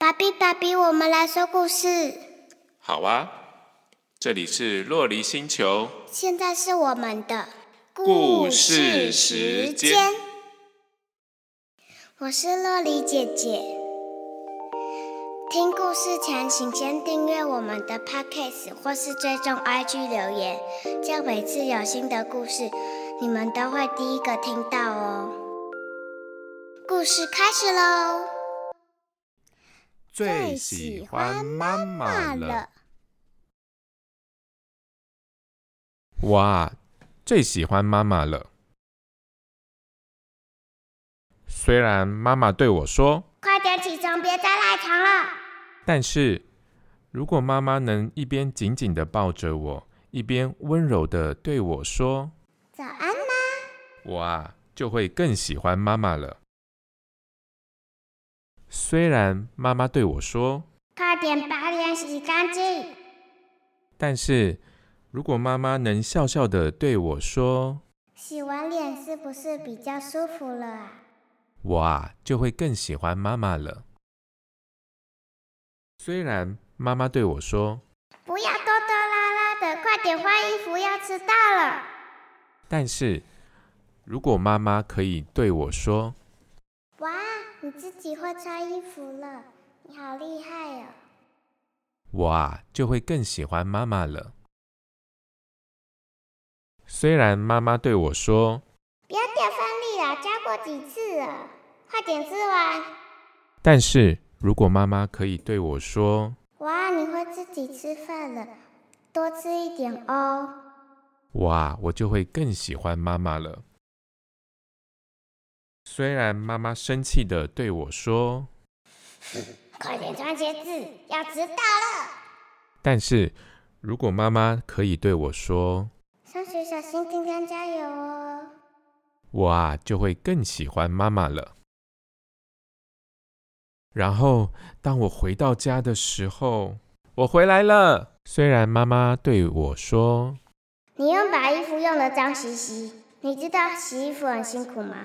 爸比，爸比，我们来说故事。好啊，这里是洛黎星球。现在是我们的故事时间。我是洛黎姐姐。听故事前，请先订阅我们的 Podcast 或是追踪 IG 留言，这样每次有新的故事，你们都会第一个听到哦。故事开始喽！最喜欢妈妈了。哇，最喜欢妈妈了。虽然妈妈对我说：“快点起床，别再赖床了。”但是，如果妈妈能一边紧紧的抱着我，一边温柔的对我说：“早安，妈。”我啊，就会更喜欢妈妈了。虽然妈妈对我说：“快点把脸洗干净。”但是，如果妈妈能笑笑的对我说：“洗完脸是不是比较舒服了啊？”我啊，就会更喜欢妈妈了。虽然妈妈对我说：“不要拖拖拉拉的，快点换衣服，要迟到了。”但是，如果妈妈可以对我说：“哇！”你自己会穿衣服了，你好厉害哦！我啊，就会更喜欢妈妈了。虽然妈妈对我说：“不要掉饭粒了，教过几次了，快点吃完。”但是如果妈妈可以对我说：“哇，你会自己吃饭了，多吃一点哦。”哇，我就会更喜欢妈妈了。虽然妈妈生气的对我说：“快点穿鞋子，要迟到了。”但是，如果妈妈可以对我说：“上学小心，今天加油哦！”我啊，就会更喜欢妈妈了。然后，当我回到家的时候，我回来了。虽然妈妈对我说：“你用把衣服用的脏兮兮，你知道洗衣服很辛苦吗？”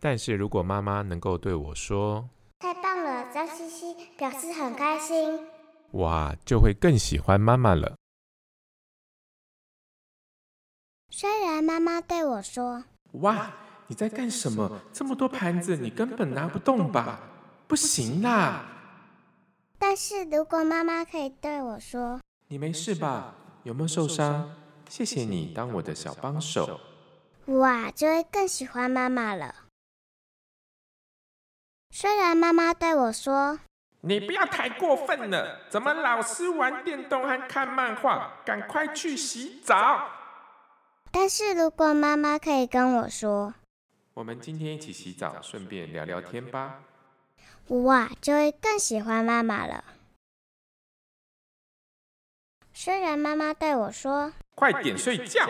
哼！但是如果妈妈能够对我说：“太棒了，张西西表示很开心。”哇，就会更喜欢妈妈了。虽然妈妈对我说：“哇，你在干什么？这么多盘子，你根本拿不动吧？不行啦！”但是如果妈妈可以对我说：“你没事吧？有没有受伤？谢谢你当我的小帮手。”哇，就会更喜欢妈妈了。虽然妈妈对我说：“你不要太过分了，怎么老是玩电动和看漫画？赶快去洗澡。”但是如果妈妈可以跟我说：“我们今天一起洗澡，顺便聊聊天吧。”哇，就会更喜欢妈妈了。虽然妈妈对我说：“快点睡觉。”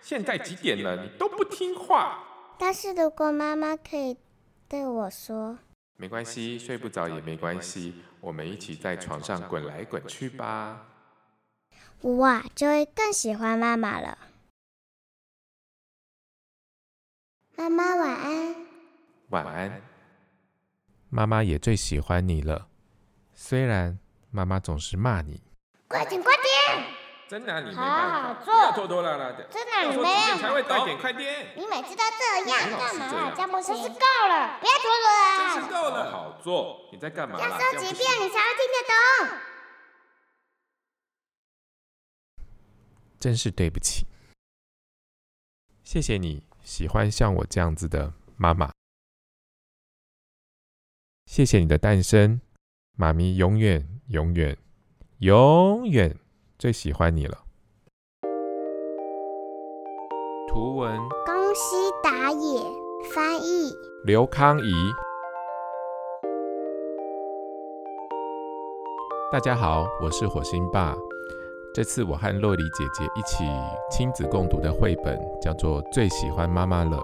现在几点了？你都不听话。但是如果妈妈可以对我说：“没关系，睡不着也没关系，我们一起在床上滚来滚去吧。”哇，就会更喜欢妈妈了。妈妈晚安。晚安。妈妈也最喜欢你了，虽然妈妈总是骂你。快点，快点！真的，你好好做，不要拖拖拉拉的。真的，你没有才会快点，快点！你每次都这样，干嘛？这样不行。真是够了，不要拖了。真是够了，好做。你在干嘛？要说几遍你才会听得懂。真是对不起。谢谢你喜欢像我这样子的妈妈。谢谢你的诞生，妈咪永远、永远、永远。最喜欢你了。图文：宫西达也，翻译：刘康怡。大家好，我是火星爸。这次我和洛璃姐姐一起亲子共读的绘本叫做《最喜欢妈妈了》，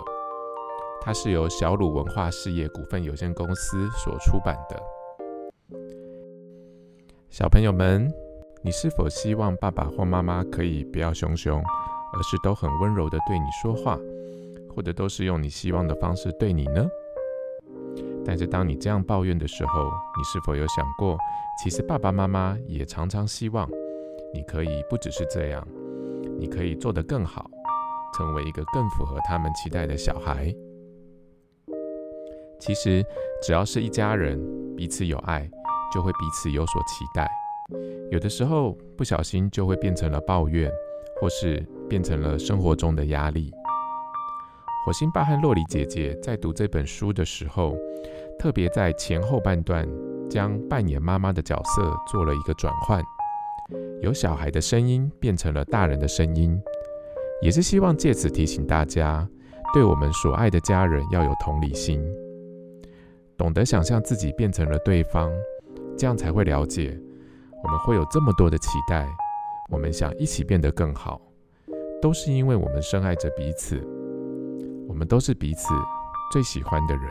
它是由小鲁文化事业股份有限公司所出版的。小朋友们。你是否希望爸爸或妈妈可以不要凶凶，而是都很温柔的对你说话，或者都是用你希望的方式对你呢？但是当你这样抱怨的时候，你是否有想过，其实爸爸妈妈也常常希望你可以不只是这样，你可以做得更好，成为一个更符合他们期待的小孩。其实只要是一家人，彼此有爱，就会彼此有所期待。有的时候不小心就会变成了抱怨，或是变成了生活中的压力。火星爸和洛里姐姐在读这本书的时候，特别在前后半段将扮演妈妈的角色做了一个转换，由小孩的声音变成了大人的声音，也是希望借此提醒大家，对我们所爱的家人要有同理心，懂得想象自己变成了对方，这样才会了解。我们会有这么多的期待，我们想一起变得更好，都是因为我们深爱着彼此，我们都是彼此最喜欢的人。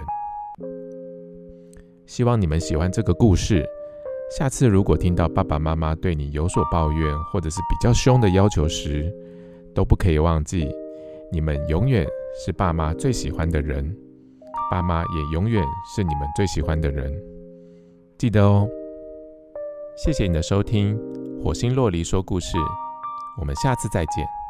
希望你们喜欢这个故事。下次如果听到爸爸妈妈对你有所抱怨，或者是比较凶的要求时，都不可以忘记，你们永远是爸妈最喜欢的人，爸妈也永远是你们最喜欢的人。记得哦。谢谢你的收听，《火星洛黎说故事》，我们下次再见。